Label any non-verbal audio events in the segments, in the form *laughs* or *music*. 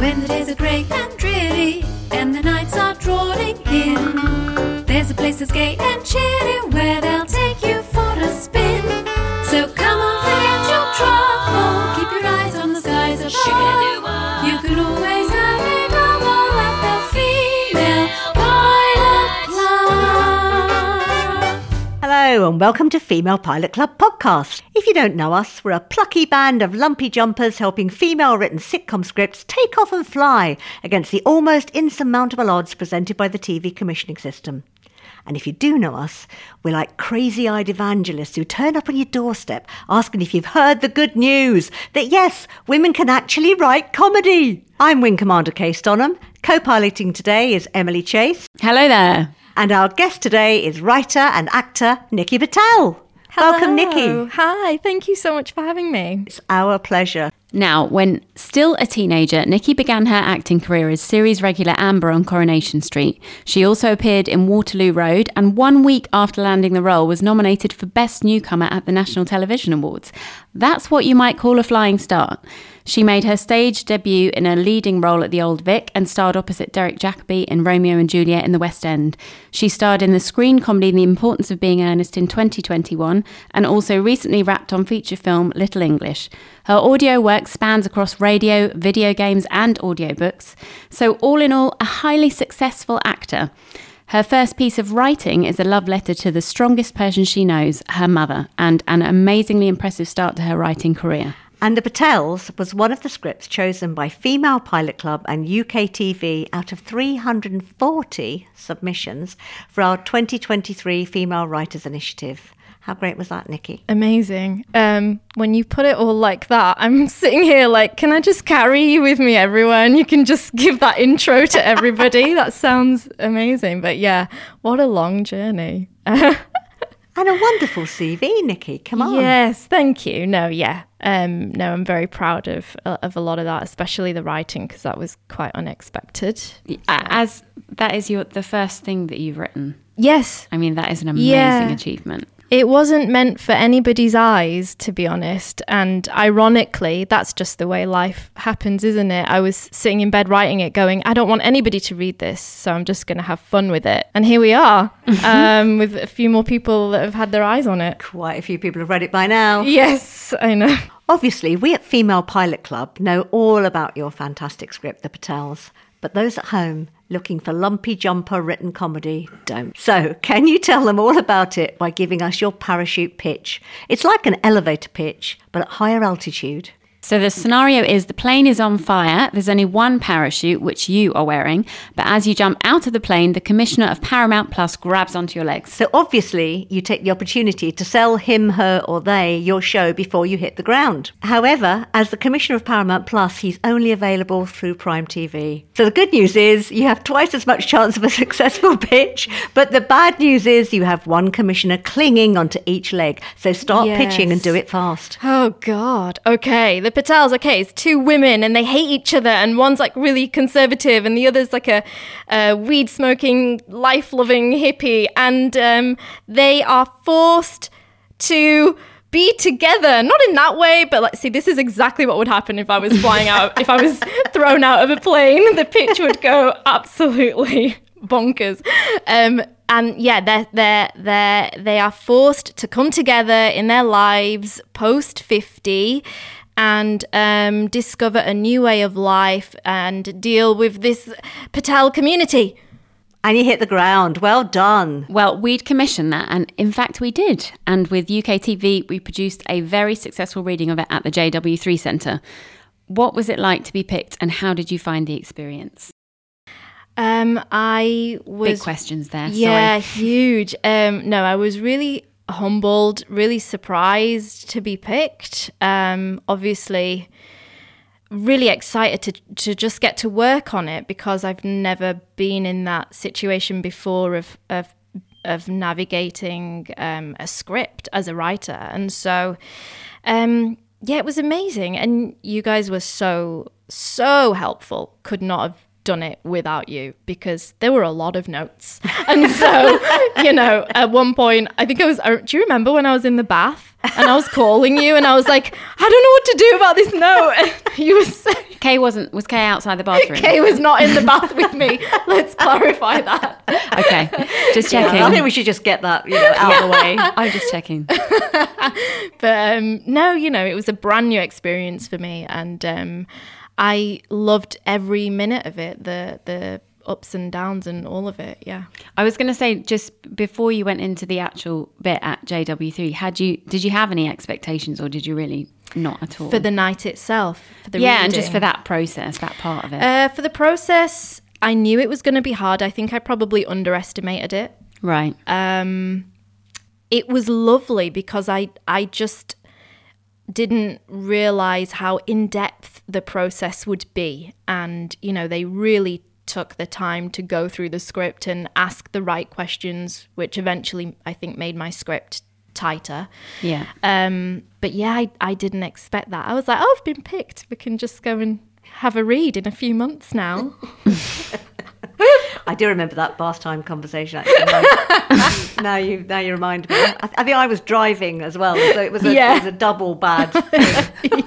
When the days are grey and dreary and the nights are drawing in, there's a place that's gay and cheery where they'll take you for a spin. So come on, forget your trouble, keep your eyes on the skies above. You can always have a double at the female pilot club. Hello, and welcome to Female Pilot Club podcast. If you don't know us, we're a plucky band of lumpy jumpers helping female written sitcom scripts take off and fly against the almost insurmountable odds presented by the TV commissioning system. And if you do know us, we're like crazy eyed evangelists who turn up on your doorstep asking if you've heard the good news that yes, women can actually write comedy. I'm Wing Commander Kay Stonham. Co piloting today is Emily Chase. Hello there. And our guest today is writer and actor Nikki Patel. Welcome, Nikki. Hi, thank you so much for having me. It's our pleasure. Now, when still a teenager, Nikki began her acting career as series regular Amber on Coronation Street. She also appeared in Waterloo Road and one week after landing the role was nominated for Best Newcomer at the National Television Awards. That's what you might call a flying start. She made her stage debut in a leading role at the Old Vic and starred opposite Derek Jacobi in Romeo and Juliet in the West End. She starred in the screen comedy The Importance of Being Earnest in 2021 and also recently wrapped on feature film Little English. Her audio work spans across radio, video games, and audiobooks. So, all in all, a highly successful actor. Her first piece of writing is a love letter to the strongest person she knows, her mother, and an amazingly impressive start to her writing career. And The Patels was one of the scripts chosen by Female Pilot Club and UKTV out of 340 submissions for our 2023 Female Writers Initiative. How great was that, Nikki? Amazing. Um, when you put it all like that, I'm *laughs* sitting here like, can I just carry you with me everywhere? And you can just give that intro to everybody. *laughs* that sounds amazing. But yeah, what a long journey. *laughs* And a wonderful CV, Nikki. Come on. Yes, thank you. No, yeah. Um, no, I'm very proud of of a lot of that, especially the writing, because that was quite unexpected. As that is your the first thing that you've written. Yes, I mean, that is an amazing Yeah. achievement. It wasn't meant for anybody's eyes, to be honest. And ironically, that's just the way life happens, isn't it? I was sitting in bed writing it, going, I don't want anybody to read this, so I'm just going to have fun with it. And here we are, um, with a few more people that have had their eyes on it. Quite a few people have read it by now. Yes, I know. Obviously, we at Female Pilot Club know all about your fantastic script, The Patels, but those at home looking for lumpy jumper written comedy don't. So, can you tell them all about it by giving us your parachute pitch? It's like an elevator pitch, but at higher altitude. So the scenario is the plane is on fire. There's only one parachute, which you are wearing. But as you jump out of the plane, the commissioner of Paramount Plus grabs onto your legs. So, obviously, you take the opportunity to sell him, her, or they your show before you hit the ground. However, as the Commissioner of Paramount Plus, he's only available through Prime TV. So, the good news is you have twice as much chance of a *laughs* successful pitch, but the bad news is you have one commissioner clinging onto each leg. So, start pitching and do it fast. Oh God. Okay, the Patels. Okay, it's two women, and they hate each other, and one's like really conservative, and the other's like a, a weed smoking, life loving hippie, and um, they are forced to be together. Not in that way, but like, see, this is exactly what would happen if I was flying out, if I was *laughs* thrown out of a plane. The pitch would go absolutely bonkers. Um, and yeah, they're, they're, they're, they are forced to come together in their lives post 50 and um, discover a new way of life and deal with this Patel community. And you hit the ground. Well done. Well, we'd commissioned that, and in fact, we did. And with UKTV, we produced a very successful reading of it at the JW3 Centre. What was it like to be picked, and how did you find the experience? Um, I was Big questions there. Yeah, Sorry. huge. Um, no, I was really humbled, really surprised to be picked. Um, obviously, really excited to to just get to work on it because I've never been in that situation before of of of navigating um, a script as a writer, and so um, yeah, it was amazing. And you guys were so so helpful. Could not have done it without you because there were a lot of notes. *laughs* And so, you know, at one point, I think I was, I- do you remember when I was in the bath and I was calling you and I was like, I don't know what to do about this note? And *laughs* you were saying, Kay wasn't. Was Kay outside the bathroom? Kay was not in the bath with me. *laughs* Let's clarify that. Okay, just Yeah, checking. I think we should just get that, you know, out of the way. I'm just checking. But um, no, you know, it was a brand new experience for me, and um, I loved every minute of it. The the ups and downs and all of it. Yeah. I was going to say just before you went into the actual bit at JW3, had you did you have any expectations or did you really not at all? For the night itself. For the yeah, and just for that process, that part of it. Uh, for the process, I knew it was going to be hard. I think I probably underestimated it. right. um, it was lovely because I I just didn't realize how in depth the process would be, and you know they really took the time to go through the script and ask the right questions, which eventually I think made my script tighter. yeah. Um, but yeah, I, I didn't expect that. I was like, oh, I've been picked. We can just go and have a read in a few months now. *laughs* I do remember that bath time conversation. Actually. *laughs* now you now you remind me. I, I think I was driving as well, so it was a, Yeah. it was a double bad, *laughs* thing.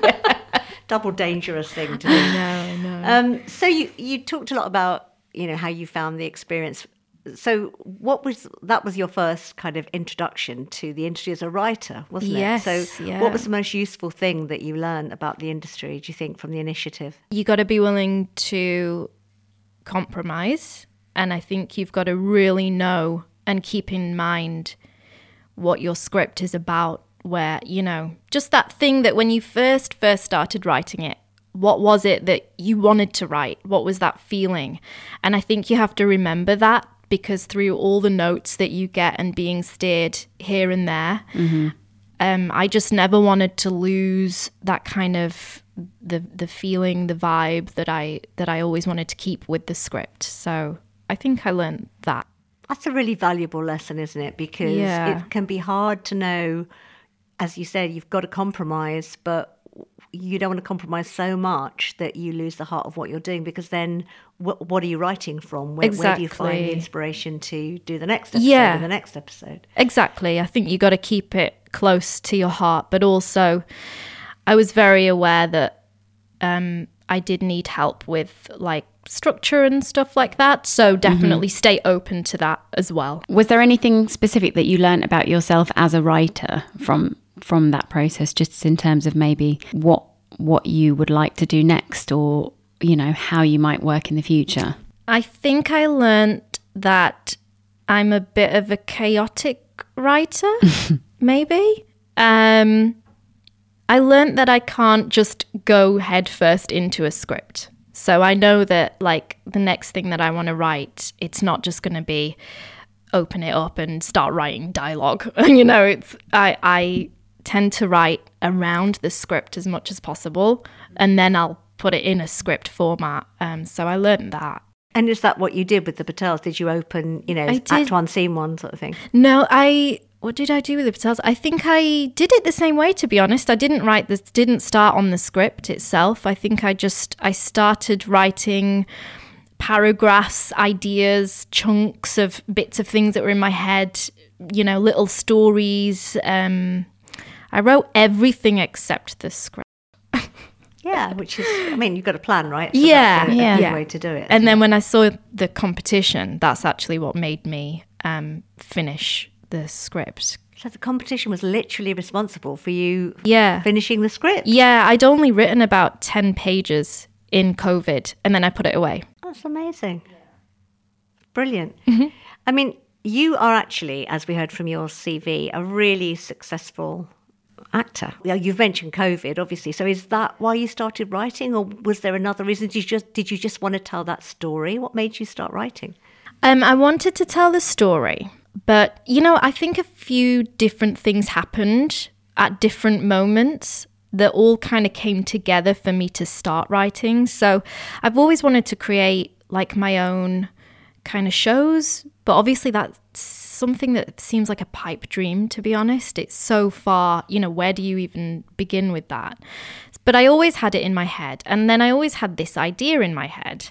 double dangerous thing to do. no, no. Um, so you you talked a lot about you know how you found the experience. So what was that was your first kind of introduction to the industry as a writer, wasn't Yes, it? So yeah. what was the most useful thing that you learned about the industry? Do you think from the initiative? you got to be willing to compromise and i think you've got to really know and keep in mind what your script is about where you know just that thing that when you first first started writing it what was it that you wanted to write? What was that feeling? And i think you have to remember that because through all the notes that you get and being steered here and there mm-hmm. Um, I just never wanted to lose that kind of the the feeling, the vibe that I that I always wanted to keep with the script. So I think I learned that. That's a really valuable lesson, isn't it? Because Yeah. it can be hard to know, as you said, you've got to compromise, but you don't want to compromise so much that you lose the heart of what you're doing because then what, what are you writing from? Where, where do you find the inspiration to do the next episode Yeah. the next episode? Exactly. I think you got to keep it close to your heart, but also I was very aware that um, I did need help with like structure and stuff like that. So definitely stay open to that as well. Was there anything specific that you learned about yourself as a writer from from that process, just in terms of maybe what what you would like to do next, or you know how you might work in the future? I think I learned that I'm a bit of a chaotic writer, *laughs* maybe. Um, I learned that I can't just go headfirst into a script. So I know that, like, the next thing that I want to write, it's not just going to be open it up and start writing dialogue. *laughs* you know, it's I I tend to write around the script as much as possible, and then I'll put it in a script format. Um, so I learned that. And is that what you did with the Patels? Did you open, you know, act one, scene one sort of thing? No, I. What did I do with the Patels? I think I did it the same way. To be honest, I didn't write this. Didn't start on the script itself. I think I just I started writing paragraphs, ideas, chunks of bits of things that were in my head. You know, little stories. Um, I wrote everything except the script. *laughs* Yeah, which is, I mean, you've got a plan, right? Yeah, that's a, a yeah. way to do it. And then when I saw the competition, that's actually what made me um, finish the script. so the competition was literally responsible for you Yeah. finishing the script. Yeah, I'd only written about 10 pages in COVID and then I put it away. That's amazing. Brilliant. Mm-hmm. I mean, you are actually, as we heard from your CV, a really successful actor. Yeah, You've mentioned COVID, obviously. So is that why you started writing, or was there another reason? Did you just did you just want to tell that story? What made you start writing? Um, I wanted to tell the story, but you know, I think a few different things happened at different moments that all kind of came together for me to start writing. So I've always wanted to create like my own kind of shows, but obviously that's something that seems like a pipe dream, to be honest. It's so far, you know, where do you even begin with that? But I always had it in my head. And then I always had this idea in my head.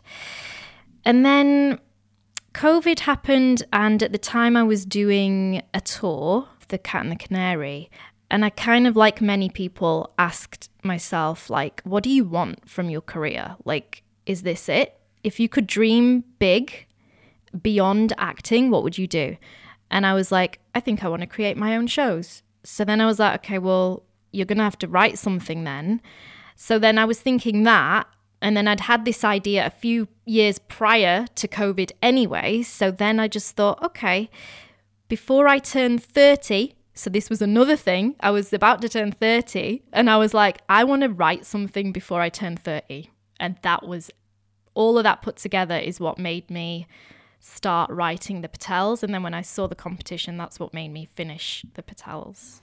And then COVID happened, and at the time I was doing a tour, of The Cat and the Canary, and I kind of like many people asked myself like what do you want from your career? Like is this it? If you could dream big beyond acting, what would you do? And I was like, I think I want to create my own shows. So then I was like, okay, well, you're going to have to write something then. So then I was thinking that. And then I'd had this idea a few years prior to COVID anyway. So then I just thought, okay, before I turn 30, so this was another thing, I was about to turn 30, and I was like, I want to write something before I turn 30. And that was all of that put together is what made me start writing the Patels. And then when I saw the competition, that's what made me finish the Patels.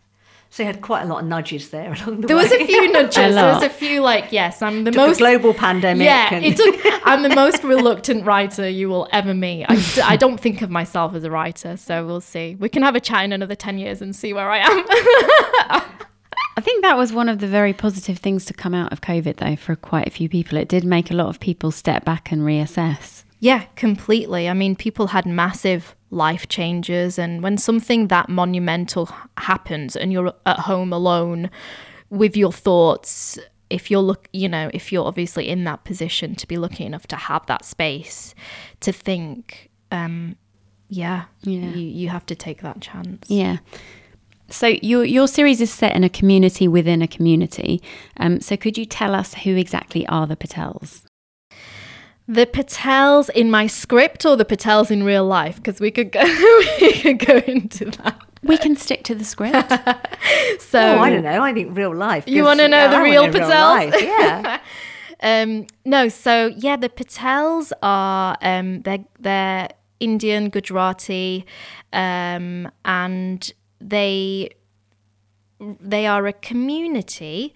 So you had quite a lot of nudges there *laughs* along the There way. There was a few *laughs* nudges. A there was a few like, yes, I'm the Took a most global pandemic. Yeah, and- it took. *laughs* I'm the most reluctant writer you will ever meet. I, st- I don't think of myself as a writer, so we'll see. We can have a chat in another ten years and see where I am. I think that was one of the very positive things to come out of COVID, though, for quite a few people. It did make a lot of people step back and reassess. Yeah, completely. I mean, people had massive life changes, and when something that monumental happens and you're at home alone with your thoughts, if you're look, you know, if you're obviously in that position to be lucky enough to have that space to think, um, yeah, Yeah. you you have to take that chance. Yeah. So your your series is set in a community within a community. Um, so could you tell us who exactly are the Patels? The Patels in my script or the Patels in real life? Because we could go *laughs* we could go into that. We can stick to the script. *laughs* So oh, I don't know. I think real life. You wanna know yeah, the I real Patels? life, Yeah. *laughs* Um, no, so yeah, the Patels are um, they're they're Indian Gujarati, um, and they they are a community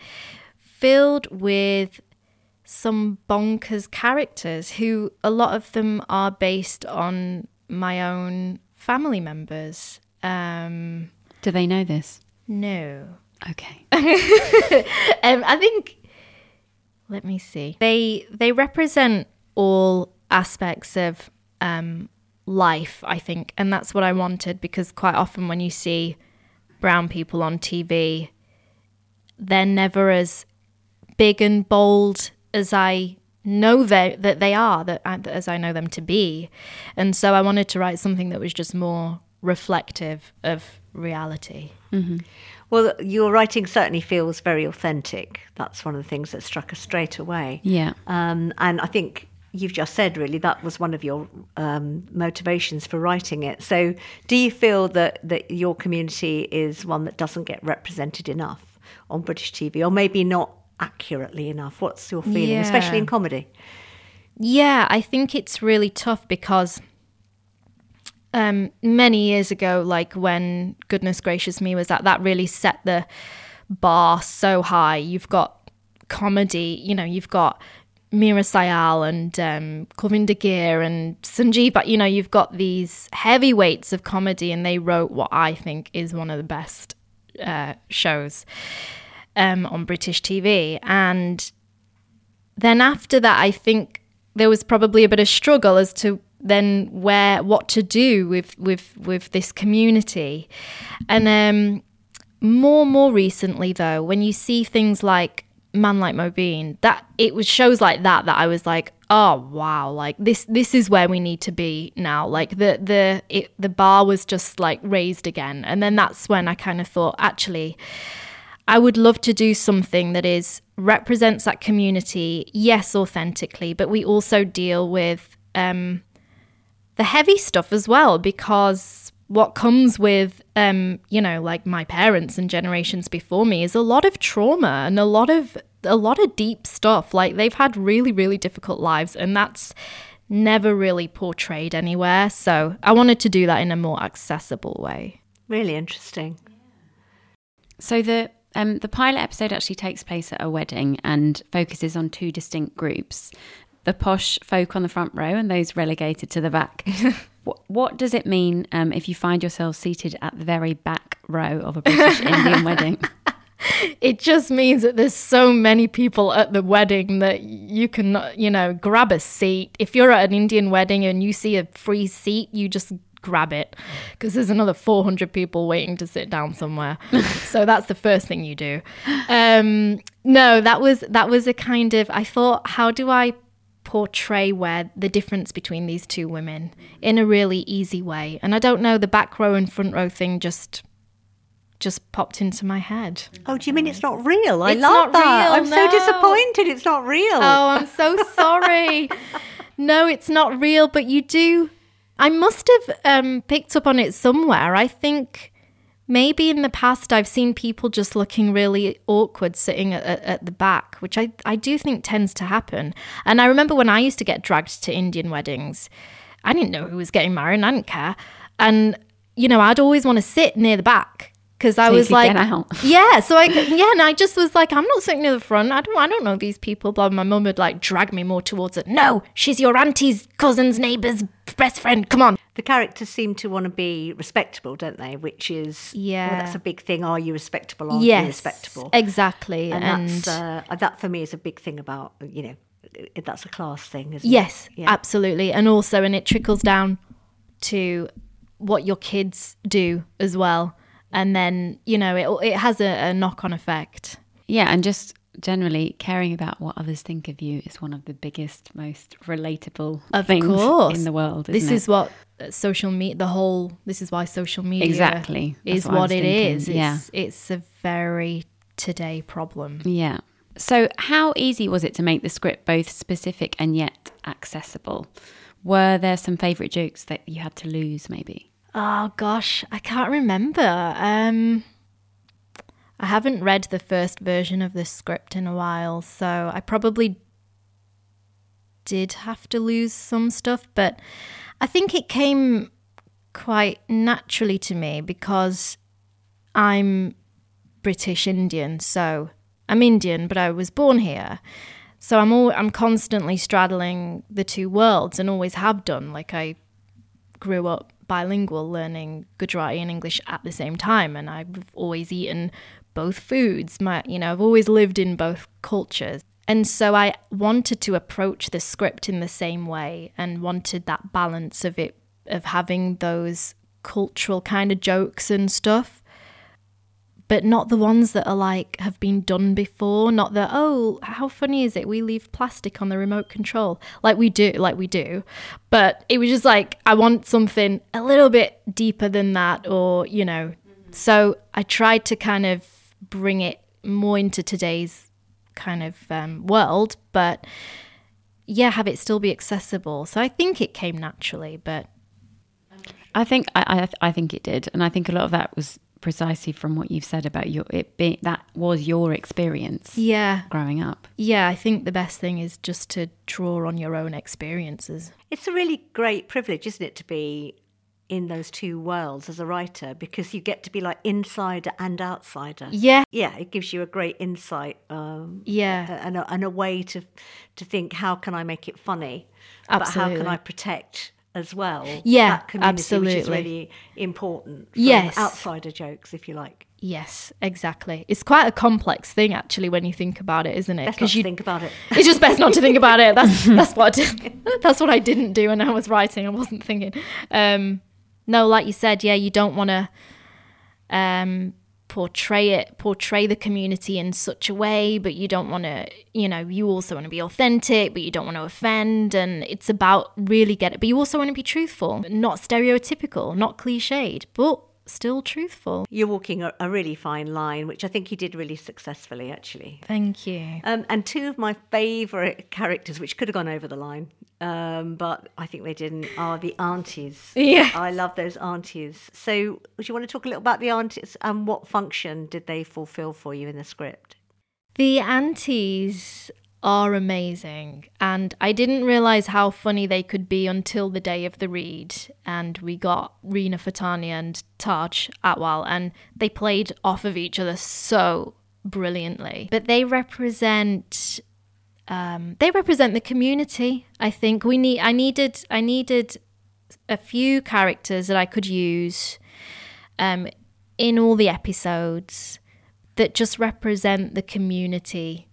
filled with some bonkers characters who a lot of them are based on my own family members. Um, Do they know this? no. Okay. *laughs* um, I think. Let me see. They they represent all aspects of um, life, I think, and that's what I wanted because quite often when you see brown people on TV, they're never as big and bold as I know they, that they are, that as I know them to be, and so I wanted to write something that was just more reflective of reality. Well, your writing certainly feels very authentic. That's one of the things that struck us straight away. Yeah. Um, and I think you've just said really that was one of your um, motivations for writing it. So, do you feel that that your community is one that doesn't get represented enough on British TV, or maybe not accurately enough? What's your feeling, especially in comedy? Yeah, I think it's really tough because um, many years ago, like when Goodness Gracious Me was that, that really set the bar so high. You've got comedy, you know, you've got Meera Syal and um, Kulvinder Ghir and Sanjeev, but you know, you've got these heavyweights of comedy, and they wrote what I think is one of the best uh, shows um, on British TV. And then after that, I think there was probably a bit of struggle as to then where what to do with with with this community, and um, more more recently though, when you see things like Man Like Mobeen, that it was shows like that that I was like, oh wow, like this this is where we need to be now. Like the the it, the bar was just like raised again, and then that's when I kind of thought actually. I would love to do something that is represents that community, yes, authentically, but we also deal with um, the heavy stuff as well, because what comes with, um, you know, like my parents and generations before me is a lot of trauma and a lot of a lot of deep stuff. Like they've had really, really difficult lives, and that's never really portrayed anywhere. So I wanted to do that in a more accessible way. Really interesting. So the um, the pilot episode actually takes place at a wedding and focuses on two distinct groups: the posh folk on the front row and those relegated to the back. *laughs* what, what does it mean um, if you find yourself seated at the very back row of a British *laughs* Indian wedding? it just means that there's so many people at the wedding that you can, you know, grab a seat. If you're at an Indian wedding and you see a free seat, you just grab it because there's another 400 people waiting to sit down somewhere. *laughs* so that's the first thing you do. Um, no, that was that was a kind of I thought, how do I portray where the difference between these two women in a really easy way? And I don't know, the back row and front row thing just just popped into my head. Oh, do you mean it's not real? I It's love not that. real, I'm so disappointed. It's not real. Oh, I'm so sorry. *laughs* no, it's not real, but you do. I must have um, picked up on it somewhere. I think maybe in the past I've seen people just looking really awkward sitting at, at, the back, which I, I do think tends to happen. And I remember when I used to get dragged to Indian weddings, I didn't know who was getting married and I didn't care. And, you know, I'd always want to sit near the back. Because I So was like, *laughs* yeah, so I yeah, and I just was like, I'm not sitting near the front. I don't I don't know these people. Blah. My mum would like drag me more towards it. No, she's your auntie's cousin's neighbour's best friend. Come on. The characters seem to want to be respectable, don't they? Which is, Yeah. well, that's a big thing. Are you respectable? Are you yes, respectable? exactly. and, And, that's uh, that for me is a big thing about you know that's a class thing, isn't yes, it? Yeah. absolutely. And also, and it trickles down to what your kids do as well. And then you know it it has a, a knock on effect. Yeah, and just generally caring about what others think of you is one of the biggest, most relatable Of things course. in the world. This isn't is it? what uh, social media, the whole, this is why social media Exactly. That's is what what it thinking. is. Yeah. It's, it's a very today problem. Yeah. So, how easy was it to make the script both specific and yet accessible? Were there some favourite jokes that you had to lose, maybe? Oh gosh, I can't remember. Um, I haven't read the first version of this script in a while, so I probably did have to lose some stuff, but I think it came quite naturally to me because I'm British Indian, so I'm Indian, but I was born here. So I'm all I'm constantly straddling the two worlds and always have done. Like I grew up bilingual, learning Gujarati and English at the same time, and I've always eaten both foods. My, you know, I've always lived in both cultures, and so I wanted to approach the script in the same way, and wanted that balance of it of having those cultural kind of jokes and stuff but not the ones that are like have been done before not the oh how funny is it we leave plastic on the remote control? Like we do like we do. But it was just like i want something a little bit deeper than that or you know. So i tried to kind of bring it more into today's kind of um, world but yeah have it still be accessible. So i think it came naturally but I think I, I I think it did, and I think a lot of that was precisely from what you've said about your it being that was your experience yeah growing up. yeah i think the best thing is just to draw on your own experiences It's a really great privilege, isn't it, to be in those two worlds as a writer because you get to be like insider and outsider. yeah Yeah, it gives you a great insight um, Yeah. and, a, and a way to to think how can I make it funny, but how can I protect as well? Yeah, that community, which absolutely. really important. Yes. outsider jokes, if you like. Yes, exactly. It's quite a complex thing, actually, when you think about it, isn't it? Let's you think about it. it's just best not to think about it. *laughs* That's that's what I did. *laughs* that's what I didn't do when I was writing. I wasn't thinking. Um, no, like you said, yeah, you don't want to um, portray it, portray the community in such a way, but you don't want to, you know, you also want to be authentic, but you don't want to offend, and it's about really get it. But you also want to be truthful, not stereotypical, not cliched, but still truthful. You're walking a, a really fine line, which I think you did really successfully, actually. Thank you. Um, and two of my favourite characters, which could have gone over the line, um, but I think they didn't, are the aunties. Yeah. I love those aunties. So, would you want to talk a little about the aunties and what function did they fulfil for you in the script? The aunties are amazing, and I didn't realize how funny they could be until the day of the read. And we got Rina Fatania and Taj Atwal, and they played off of each other so brilliantly. But they represent. Um, they represent the community. I think we need. I needed. I needed a few characters that I could use um, in all the episodes that just represent the community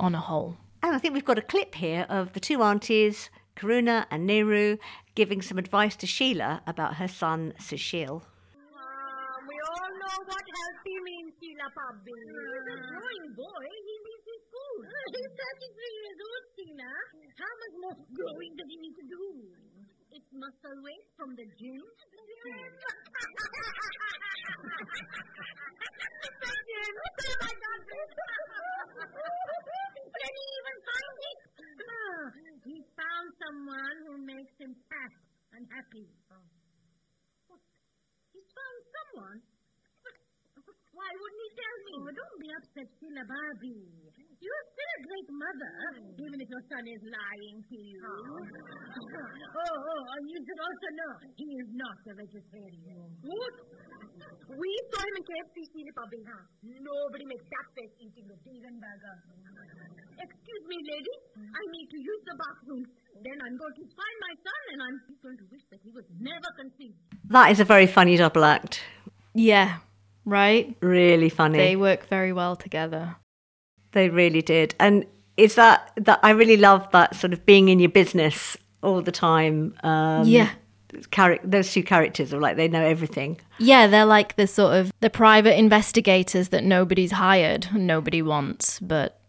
on a whole. And I think we've got a clip here of the two aunties Karuna and Nehru giving some advice to Sheila about her son Sushil. Ah, we all know what healthy means, Sheila Bhabhi. He's a growing boy. He needs his food. *laughs* He's 33 years old, Sheila. How much more growing does he need to do? It's muscle weight from the gym. gym. Oh my God. Can he even find it? Ah, he found someone who makes him fat and happy. What? He's found someone? Why wouldn't he tell me? Oh, don't be upset, Sheila Bhabhi. You're still a great mother, hmm. even if your son is lying to you. Oh, *laughs* oh, and you should also know he is not a vegetarian. Hmm. What? We saw him in KFC, Sheila Bhabhi. Huh? Nobody makes that face eating a vegan burger. Excuse me, lady. Hmm. I need to use the bathroom. Then I'm going to find my son, and I'm going to wish that he was never conceived. That is a very funny double act. Yeah, right? Really funny. They work very well together. They really did. And is that that I really love that sort of being in your business all the time. Um, Yeah. Char- those two characters are like they know everything. Yeah, they're like the sort of the private investigators that nobody's hired, nobody wants, but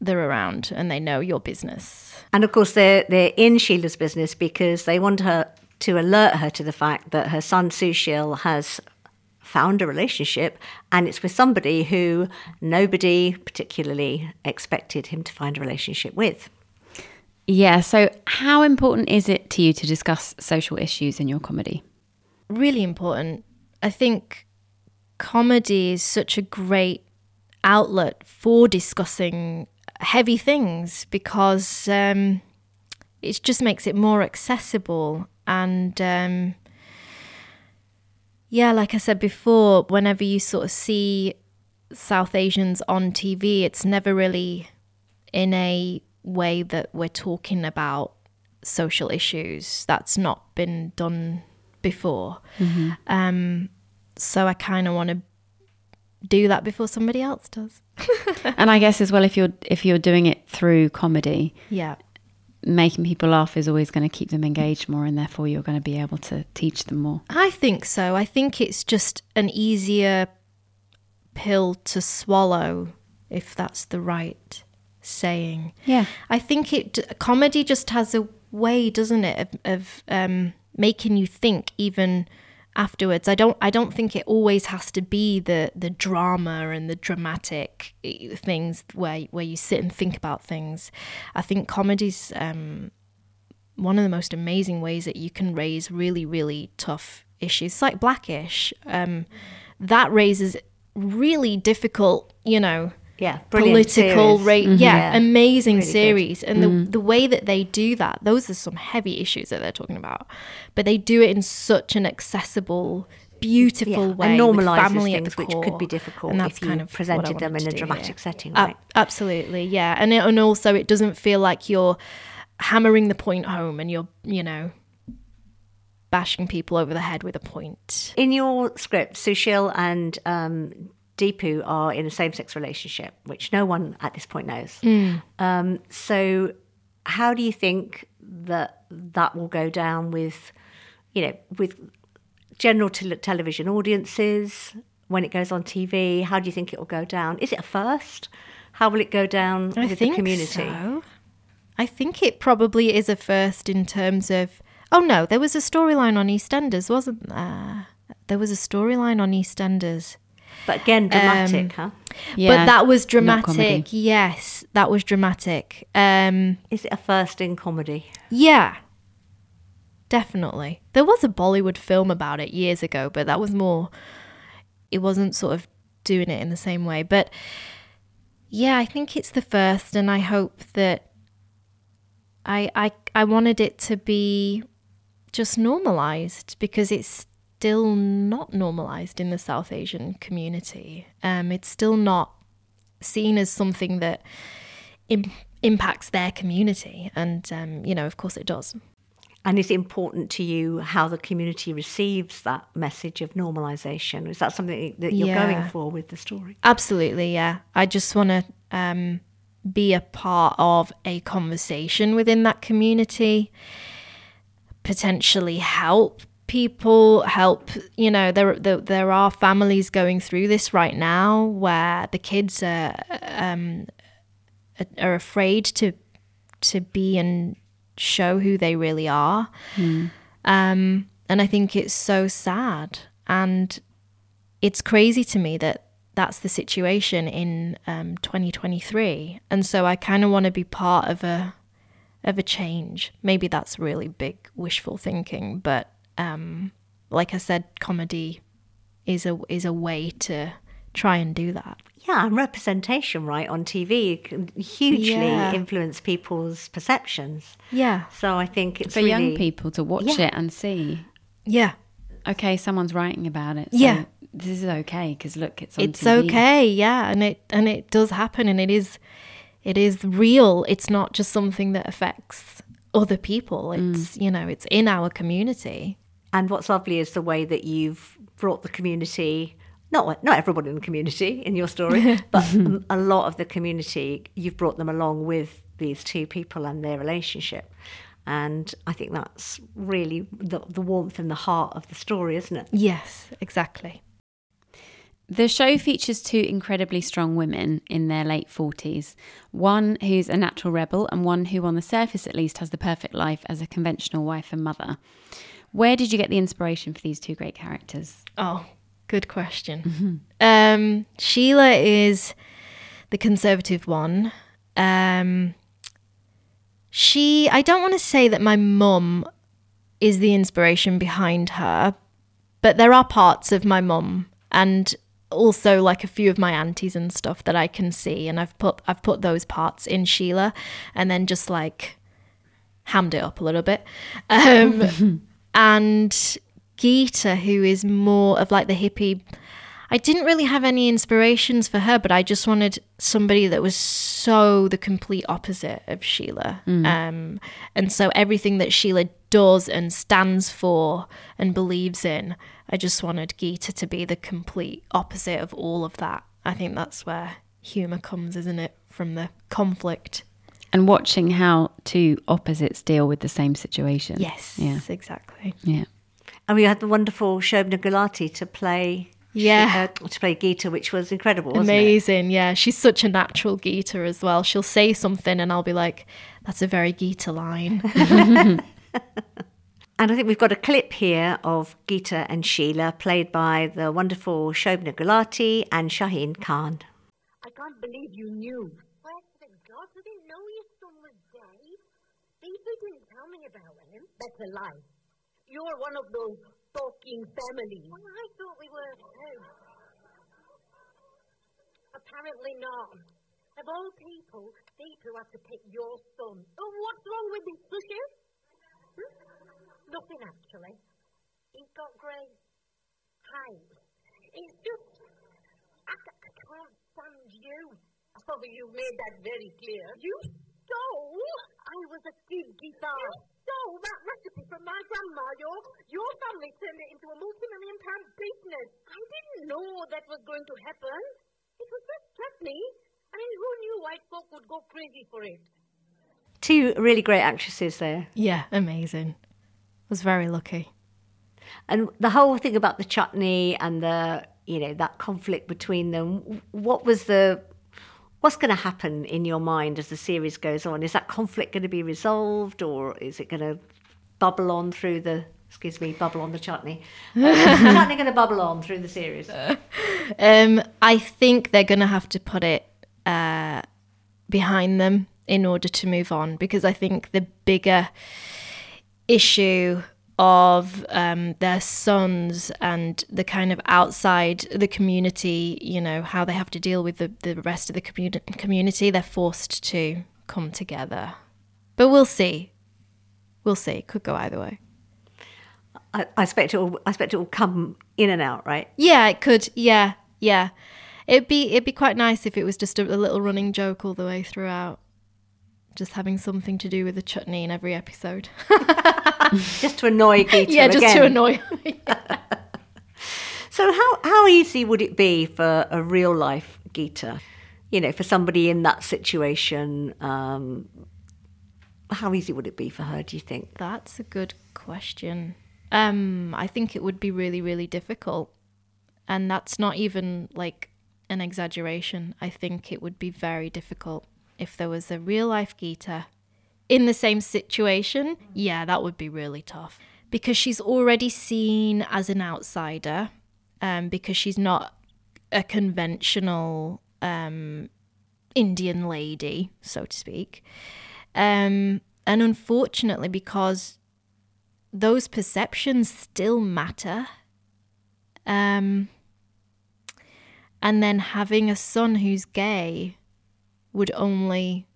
they're around and they know your business. And of course, they're they're in Sheila's business because they want her to alert her to the fact that her son Sushil has found a relationship, and it's with somebody who nobody particularly expected him to find a relationship with. Yeah, so how important is it to you to discuss social issues in your comedy? Really important. I think comedy is such a great outlet for discussing heavy things because um, it just makes it more accessible and um, yeah like i said before whenever you sort of see south asians on tv it's never really in a way that we're talking about social issues. That's not been done before. Um, so i kind of want to do that before somebody else does. *laughs* And I guess as well if you're if you're doing it through comedy, yeah making people laugh is always going to keep them engaged more and therefore you're going to be able to teach them more. I think so. I think it's just an easier pill to swallow, if that's the right saying. Yeah. I think it comedy just has a way, doesn't it, of, of um, making you think even afterwards. I don't. I don't think it always has to be the the drama and the dramatic eh, things where where you sit and think about things. I think comedy's um, one of the most amazing ways that you can raise really really tough issues. It's like Black-ish. Um, that raises really difficult, you know, Yeah, brilliant political series. rate. Yeah, Yeah, amazing really good. series. And the the way that they do that, those are some heavy issues that they're talking about. But they do it in such an accessible, beautiful Yeah, way. and with normalises family at things the which could be difficult and that's if you kind of presented them in a dramatic here. setting, Ab- right? absolutely, yeah. And it, and also it doesn't feel like you're hammering the point home and you're you know bashing people over the head with a point. In your script, Sushil and um, Deepu are in a same-sex relationship, which no one at this point knows. Um, so, how do you think that that will go down with, you know, with general tele- television audiences when it goes on TV? How do you think it will go down? Is it a first? How will it go down I with the community? so. I think it probably is a first in terms of. Oh no, there was a storyline on EastEnders, wasn't there? There was a storyline on EastEnders. But again, dramatic, huh? Yeah. but that was dramatic. Yes, that was dramatic. Um, Is it a first in comedy? yeah, definitely. There was a Bollywood film about it years ago, but that was more. It wasn't sort of doing it in the same way, but yeah, I think it's the first, and I hope that. I I I wanted it to be just normalized because it's still not normalized in the South Asian community. Um, it's still not seen as something that Im- impacts their community, and um, you know, of course, it does. And is it important to you how the community receives that message of normalisation? Is that something that you're Yeah. going for with the story? Absolutely, yeah. I just want to um, be a part of a conversation within that community, potentially help people help you know there, there there are families going through this right now where the kids are um are afraid to to be and show who they really are. Um and i think it's so sad. And it's crazy to me that that's the situation in um 2023 and so i kind of want to be part of a of a change. Maybe that's really big wishful thinking, but um, like I said, comedy is a is a way to try and do that. Yeah, and representation, right, on TV can hugely Yeah. influence people's perceptions. Yeah, So I think it's For really, young people to watch Yeah. it and see, yeah, okay, someone's writing about it. So Yeah. This is okay because look, it's on it's TV. okay. Yeah, and it and it does happen, and it is it is real. It's not just something that affects other people. It's you know, it's in our community. And what's lovely is the way that you've brought the community. Not not everybody in the community in your story, *laughs* but a lot of the community. You've brought them along with these two people and their relationship, and I think that's really the, the warmth and the heart of the story, isn't it? Yes, exactly. The show features two incredibly strong women in their late 40s. One who's a natural rebel, and one who, on the surface at least, has the perfect life as a conventional wife and mother. Where did you get the inspiration for these two great characters? Oh, good question. Um, Sheila is the conservative one. Um, she, I don't want to say that my mum is the inspiration behind her, but there are parts of my mum and also like a few of my aunties and stuff that I can see, and I've put I've put those parts in Sheila, and then just like hammed it up a little bit. Um, *laughs* and Geeta, who is more of like the hippie. I didn't really have any inspirations for her, but I just wanted somebody that was so the complete opposite of Sheila. Um, and so everything that Sheila does and stands for and believes in, I just wanted Geeta to be the complete opposite of all of that. I think that's where humor comes, isn't it? From the conflict. And watching how two opposites deal with the same situation. Yes, Yeah. exactly. Yeah. And we had the wonderful Shobna Gulati to play. Yeah. uh, to play Geeta, which was incredible, wasn't it? Amazing, yeah. She's such a natural Geeta as well. She'll say something and I'll be like, that's a very Geeta line. *laughs* *laughs* And I think we've got a clip here of Geeta and Sheila, played by the wonderful Shobna Gulati and Shaheen Khan. I can't believe you knew. Where to God? I didn't know your son was gay. People didn't tell me about him. That's a lie. You're one of those talking families. Well, I thought we were too. Apparently not. Of all people, these two have to pick your son. Oh, what's wrong with this, Lucia? Hmm? Nothing, actually. He's got great height. It's just, I, I can't stand you. Oh, you made that very clear. You stole? I was a kid guitar. You stole that recipe from my grandma. Your, your family turned it into a multi-million pound business. I didn't know that was going to happen. It was just chutney. I mean, who knew white folk would go crazy for it? Two really great actresses there. yeah, amazing. Was very lucky. And the whole thing about the chutney and the, you know, that conflict between them, what was the, what's going to happen in your mind as the series goes on? Is that conflict going to be resolved or is it going to bubble on through the, excuse me, bubble on the chutney? *laughs* Uh, chutney going to bubble on through the series? *laughs* Um, I think they're going to have to put it uh, behind them in order to move on because I think the bigger issue of um, their sons and the kind of outside the community, you know, how they have to deal with the, the rest of the commu- community, they're forced to come together. But we'll see. We'll see. Could go either way. I, I expect it will, I expect it will come in and out, right? Yeah, it could. Yeah, yeah. It'd be it'd be quite nice if it was just a, a little running joke all the way throughout. Just having something to do with the chutney in every episode. *laughs* Just to annoy Geeta *laughs* yeah, just again. to annoy. *laughs* So how how easy would it be for a real life Geeta? you know, for somebody in that situation, um, how easy would it be for her, do you think? That's a good question. Um, I think it would be really, really difficult. And that's not even like an exaggeration. I think it would be very difficult if there was a real life Geeta in the same situation. Yeah, that would be really tough because she's already seen as an outsider, um, because she's not a conventional um, Indian lady, so to speak. Um, and unfortunately, because those perceptions still matter. Um, and then having a son who's gay would only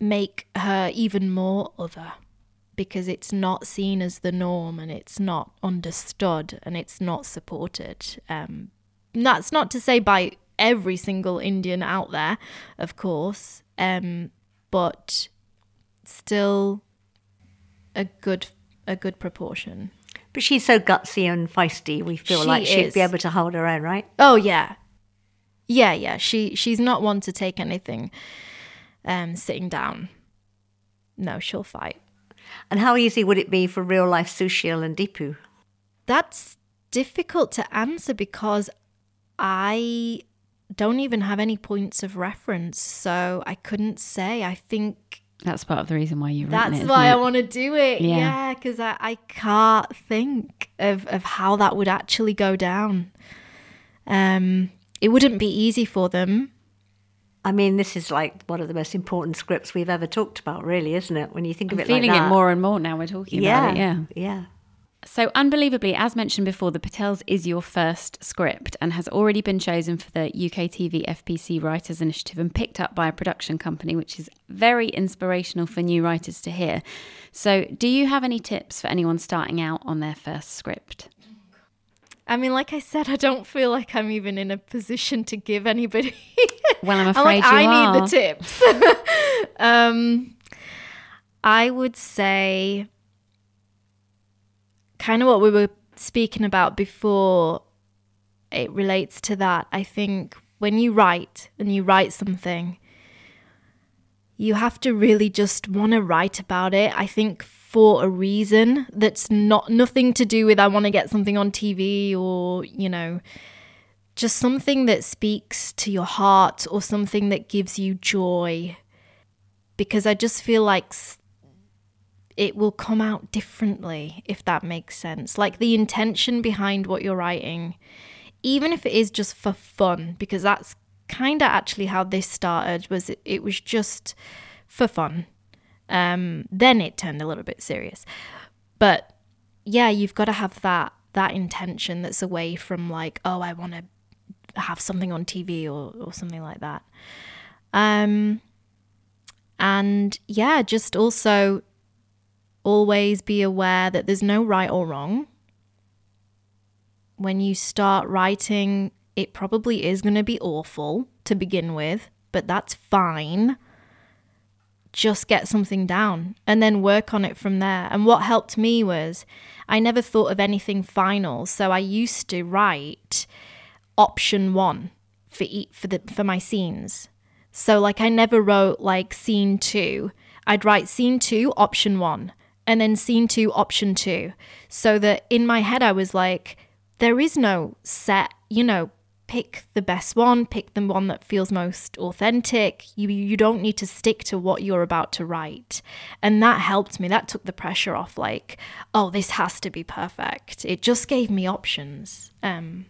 make her even more other because it's not seen as the norm and it's not understood and it's not supported. Um, that's not to say by every single Indian out there, of course, um, but still a good a good proportion. But she's so gutsy and feisty. We feel She like she'd is. be able to hold her own, right? Oh yeah, yeah, yeah. She she's not one to take anything um, sitting down. No, she'll fight. And how easy would it be for real life Sushil and Deepu? That's difficult to answer because I don't even have any points of reference, so I couldn't say. I think That's part of the reason why you written That's it. isn't why I want to do it. Yeah. Yeah, because I, I can't think of, of how that would actually go down. Um, it wouldn't be easy for them. I mean, this is like one of the most important scripts we've ever talked about, really, isn't it? When you think of I'm it feeling like that. it more and more now we're talking yeah, about it. Yeah. yeah. So, unbelievably, as mentioned before, The Patels is your first script and has already been chosen for the UKTV FPC Writers Initiative and picked up by a production company, which is very inspirational for new writers to hear. So, do you have any tips for anyone starting out on their first script? I mean, like I said, I don't feel like I'm even in a position to give anybody. *laughs* Well, I'm I'm afraid like, you I are. need the tips. *laughs* um, I would say, kind of what we were speaking about before. It relates to that. I think when you write and you write something, you have to really just want to write about it. I think for a reason that's not nothing to do with I want to get something on TV or you know just something that speaks to your heart or something that gives you joy. Because I just feel like it will come out differently if that makes sense. Like the intention behind what you're writing even if it is just for fun because that's kind of actually how this started was it, it was just for fun um then it turned a little bit serious. But yeah you've got to have that that intention that's away from like oh i want to have something on tv or, or something like that. Um and yeah just also always be aware that there's no right or wrong. When you start writing it probably is going to be awful to begin with but that's fine just get something down and then work on it from there. And what helped me was I never thought of anything final, so I used to write option 1 for e- for the for my scenes. So like I never wrote like scene 2. I'd write scene 2 option 1 and then scene 2 option 2 so that in my head I was like there is no set, you know, pick the best one, pick the one that feels most authentic. You you don't need to stick to what you're about to write. And that helped me. That took the pressure off like, oh, this has to be perfect. It just gave me options. Um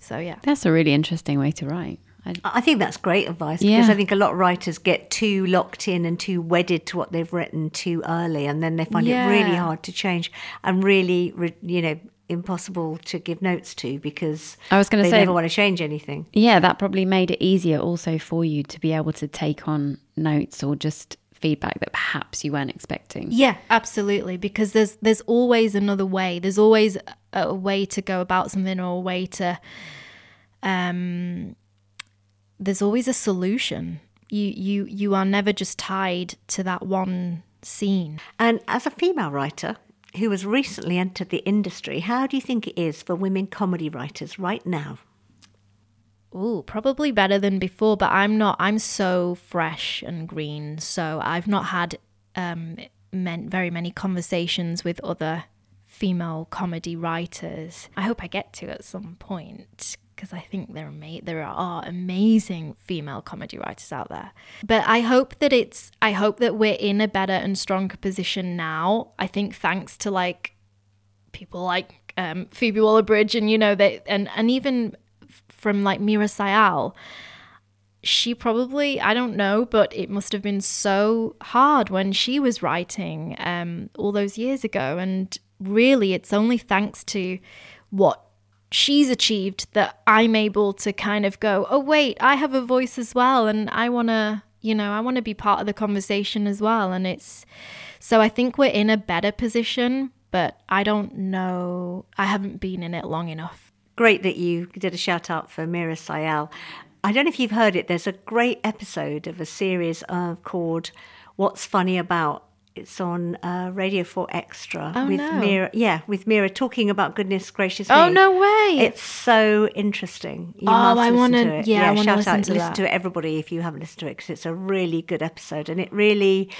so yeah. That's a really interesting way to write. I, I think that's great advice because I think a lot of writers get too locked in and too wedded to what they've written too early, and then they find it really hard to change and really, re- you know, impossible to give notes to because I was gonna they say- never want to change anything. yeah, that probably made it easier also for you to be able to take on notes or just feedback that perhaps you weren't expecting. Yeah, absolutely. Because there's there's always another way. There's always a, a way to go about something or a way to um there's always a solution. You you you are never just tied to that one scene. And as a female writer who has recently entered the industry, how do you think it is for women comedy writers right now? Ooh, probably better than before, but I'm not. I'm so fresh and green, so I've not had um, men, very many conversations with other female comedy writers. I hope I get to at some point because I think there are there are amazing female comedy writers out there. But I hope that it's. I hope that we're in a better and stronger position now. I think thanks to like people like um, Phoebe Waller-Bridge and you know they and and even from like Meera Syal, she probably I don't know, but it must have been so hard when she was writing um, all those years ago. And really, it's only thanks to what she's achieved that I'm able to kind of go, oh wait, I have a voice as well, and I want to, you know, I want to be part of the conversation as well. And it's so I think we're in a better position, but I don't know. I haven't been in it long enough. Great that you did a shout out for Meera Syal. I don't know if you've heard it. There's a great episode of a series uh, called "What's Funny About." It's on uh, Radio 4 Extra Oh, with no. Meera. Yeah, with Meera talking about goodness gracious Oh no way! It's so interesting. You Oh, must I wanna- to it. yeah, I shout listen out, to listen that. to it, everybody, if you haven't listened to it, because it's a really good episode, and it really,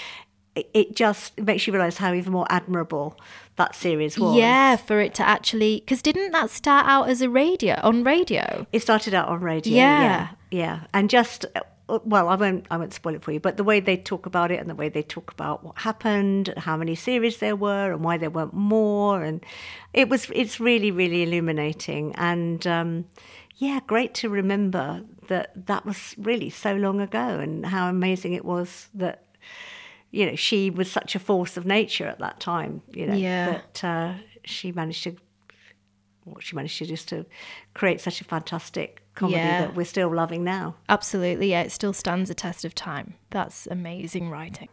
it, it just makes you realise how even more admirable that series was. Yeah, for it to actually, because didn't that start out as a radio on radio? It started out on radio. Yeah. Yeah, yeah, and just well, I won't, I won't spoil it for you, but the way they talk about it and the way they talk about what happened, how many series there were, and why there weren't more, and it was, it's really, really illuminating, and um, yeah, great to remember that that was really so long ago, and how amazing it was that. You know, she was such a force of nature at that time. You know Yeah. that uh, she managed to what she managed to just to create such a fantastic comedy Yeah. that we're still loving now. Absolutely, yeah, it still stands the test of time. That's amazing writing.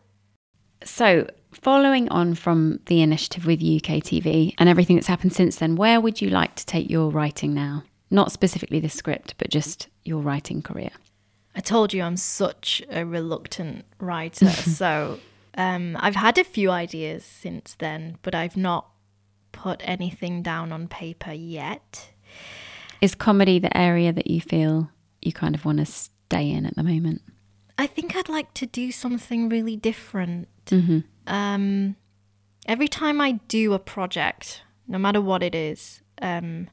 So, following on from the initiative with UKTV and everything that's happened since then, where would you like to take your writing now? Not specifically the script, but just your writing career. I told you I'm such a reluctant writer, *laughs* so um, I've had a few ideas since then, but I've not put anything down on paper yet. Is comedy the area that you feel you kind of want to stay in at the moment? I think I'd like to do something really different. Um, every time I do a project, no matter what it is, um,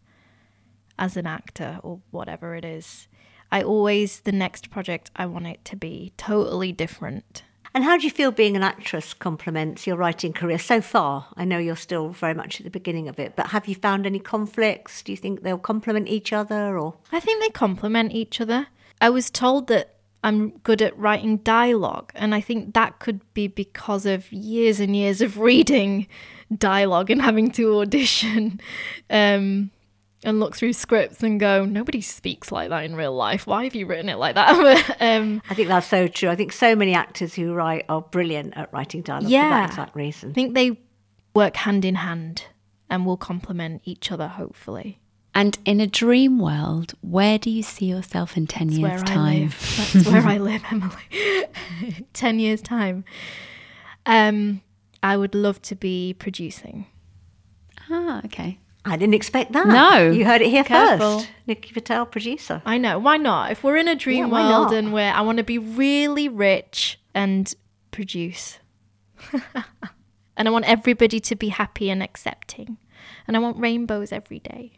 as an actor or whatever it is, I always, the next project, I want it to be totally different. And how do you feel being an actress complements your writing career so far? I know you're still very much at the beginning of it, but have you found any conflicts? Do you think they'll complement each other or I think they complement each other. I was told that I'm good at writing dialogue, and I think that could be because of years and years of *laughs* reading dialogue and having to audition um, and look through scripts and go, nobody speaks like that in real life. Why have you written it like that? *laughs* um, I think that's so true. I think so many actors who write are brilliant at writing dialogue for that exact reason. I think they work hand in hand and will complement each other, hopefully. And in a dream world, where do you see yourself in 10 That's years' time? *laughs* That's where I live, Emily. *laughs* 10 years' time. Um, I would love to be producing. Ah, okay. I didn't expect that. No. You heard it here Careful. first. Nikki Patel, producer. I know. Why not? If we're in a dream Yeah, world not? and where I want to be really rich and produce. *laughs* and I want everybody to be happy and accepting. And I want rainbows every day.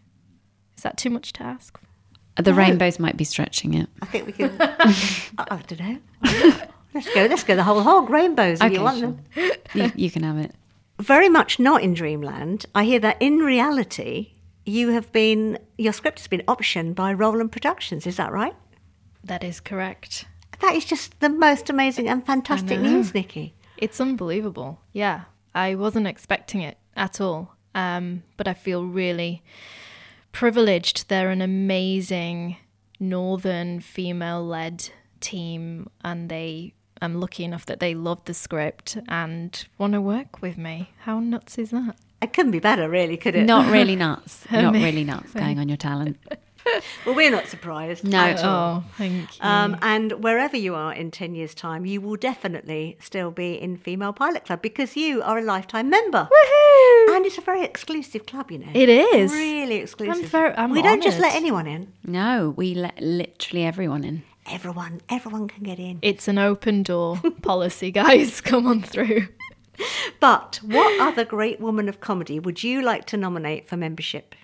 Is that too much to ask? The rainbows might be stretching it. I think we can. *laughs* I, I don't know. *laughs* Let's go. Let's go the whole hog. Rainbows, if Okay, you want sure. them. You, you can have it. Very much not in dreamland. I hear that in reality, you have been your script has been optioned by Rollem Productions. Is that right? That is correct. That is just the most amazing and fantastic news, Nikki. It's unbelievable. Yeah, I wasn't expecting it at all. Um, but I feel really privileged. They're an amazing northern female led team, and they. I'm lucky enough that they love the script and want to work with me. How nuts is that? It couldn't be better, really, could it? Not really *laughs* nuts. *laughs* Not really nuts going on your talent. *laughs* Well, we're not surprised. No. at all. Oh, thank you. Um, and wherever you are in 10 years' time, you will definitely still be in Female Pilot Club because you are a lifetime member. Woohoo! And it's a very exclusive club, you know. It is. Really exclusive. very- I'm we don't just let anyone in. No, we let literally everyone in. Everyone, everyone can get in. It's an open door *laughs* policy, guys. Come on through. But what other great woman of comedy would you like to nominate for membership?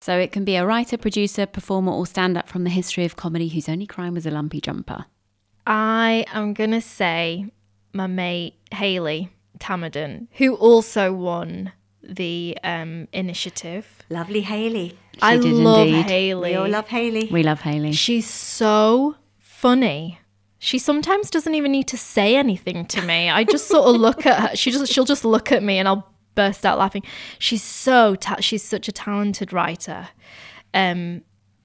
So it can be a writer, producer, performer, or stand up from the history of comedy whose only crime was a lumpy jumper. I am gonna say my mate Haley Tamadon, who also won the um, initiative. Lovely Haley. I did love indeed. Haley. We all love Haley. We love Haley. She's so funny. She sometimes doesn't even need to say anything to me. I just sort of look at her. She just she'll just look at me and I'll burst out laughing. She's so ta- she's such a talented writer. Um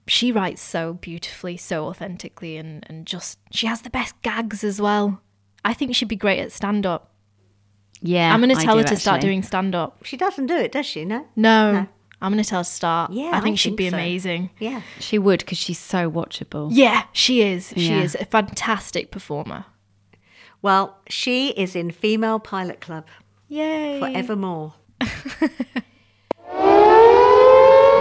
she writes so beautifully, so authentically and and just she has the best gags as well. I think she'd be great at stand up. Yeah, I'm going to tell her to start doing stand up. She doesn't do it, does she? No? No. No. I'm going to tell her to start. Yeah, I think I she'd think be so. amazing. Yeah. She would because she's so watchable. Yeah, she is. She Yeah. is a fantastic performer. Well, she is in Female Pilot Club Yay. forevermore. *laughs*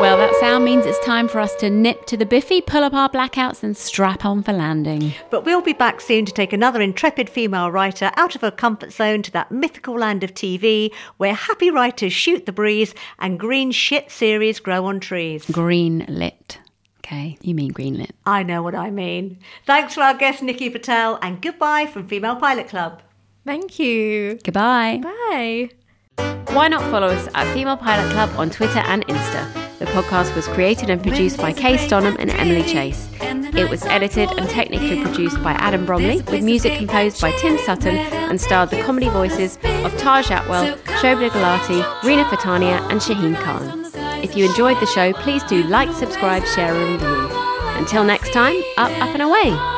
Well, that sound means it's time for us to nip to the biffy, pull up our blackouts, and strap on for landing. But we'll be back soon to take another intrepid female writer out of her comfort zone to that mythical land of TV where happy writers shoot the breeze and green shit series grow on trees. Green lit. Okay, you mean green lit. I know what I mean. Thanks for our guest Nikki Patel and goodbye from Female Pilot Club. Thank you. Goodbye. Bye. Why not follow us at Female Pilot Club on Twitter and Insta? The podcast was created and produced by Kay Stonham and Emily Chase. It was edited and technically produced by Adam Bromley, with music composed by Tim Sutton and starred the comedy voices of Taj Atwell, Shobna Gulati, Rina Fatania, and Shaheen Khan. If you enjoyed the show, please do like, subscribe, share, and review. Until next time, up, up, and away!